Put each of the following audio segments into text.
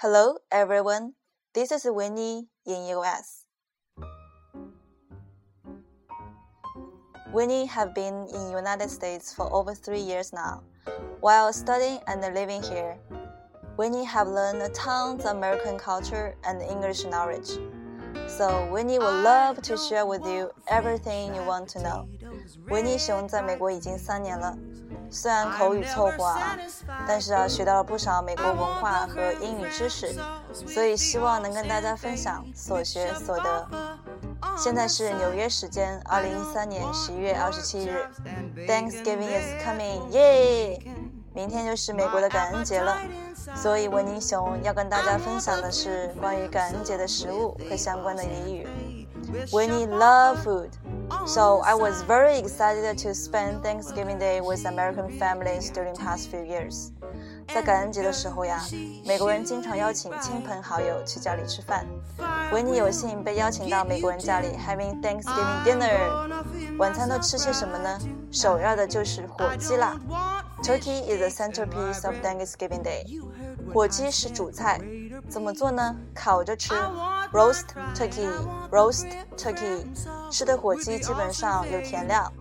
Hello, everyone. This is Winnie in US. Winnie have been in United States for over three years now. While studying and living here, Winnie have learned tons of American culture and English knowledge. So Winnie would love to share with you everything you want to know. 维尼熊在美国已经三年了，虽然口语凑合啊，但是啊学到了不少美国文化和英语知识，所以希望能跟大家分享所学所得。现在是纽约时间二零一三年十一月二十七日，Thanksgiving is coming，耶！明天就是美国的感恩节了，所以维尼熊要跟大家分享的是关于感恩节的食物和相关的俚语。Winnie love food. So I was very excited to spend Thanksgiving Day with American families during past few years. 在感恩节的时候呀，美国人经常邀请亲朋好友去家里吃饭。维尼有幸被邀请到美国人家里 having Thanksgiving dinner。晚餐都吃些什么呢？首要的就是火鸡啦。Turkey is the centerpiece of Thanksgiving Day。火鸡是主菜，怎么做呢？烤着吃，roast turkey，roast turkey。吃的火鸡基本上有填料，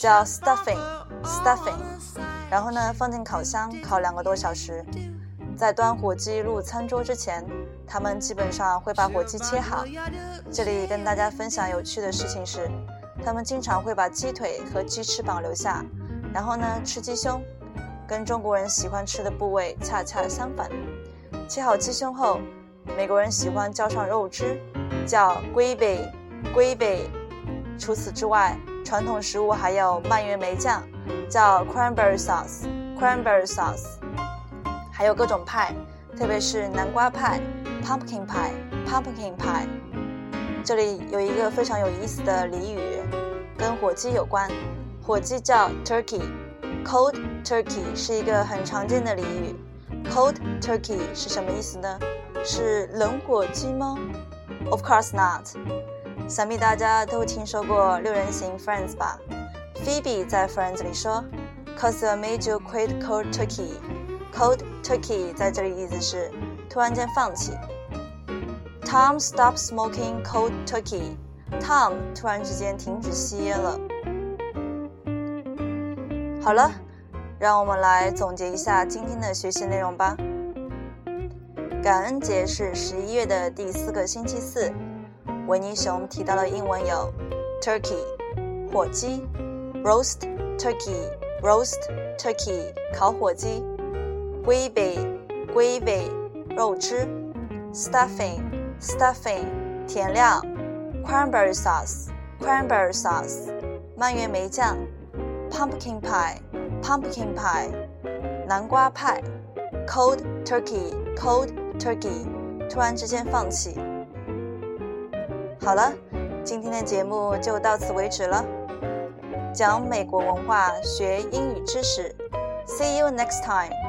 叫 stuffing，stuffing。然后呢，放进烤箱烤两个多小时。在端火鸡入餐桌之前，他们基本上会把火鸡切好。这里跟大家分享有趣的事情是，他们经常会把鸡腿和鸡翅膀留下，然后呢吃鸡胸。跟中国人喜欢吃的部位恰恰相反。切好鸡胸后，美国人喜欢浇上肉汁，叫 gravy，gravy。除此之外，传统食物还有蔓越莓酱，叫 cranberry sauce，cranberry sauce。还有各种派，特别是南瓜派 （pumpkin pie），pumpkin pie。这里有一个非常有意思的俚语，跟火鸡有关，火鸡叫 turkey。Cold turkey 是一个很常见的俚语。Cold turkey 是什么意思呢？是冷火鸡吗？Of course not。想必大家都听说过六人行 Friends 吧？Phoebe 在 Friends 里说，Cause I made you quit cold turkey。Cold turkey 在这里意思是突然间放弃。Tom stopped smoking cold turkey。Tom 突然之间停止吸烟了。好了，让我们来总结一下今天的学习内容吧。感恩节是十一月的第四个星期四。维尼熊提到的英文有 turkey 火鸡，roast turkey roast turkey 烤火鸡，gravy gravy 肉汁，stuffing stuffing 甜料，cranberry sauce cranberry sauce 蔓越莓酱。Pumpkin pie, pumpkin pie，南瓜派，cold turkey, cold turkey，突然之间放弃。好了，今天的节目就到此为止了。讲美国文化，学英语知识。See you next time.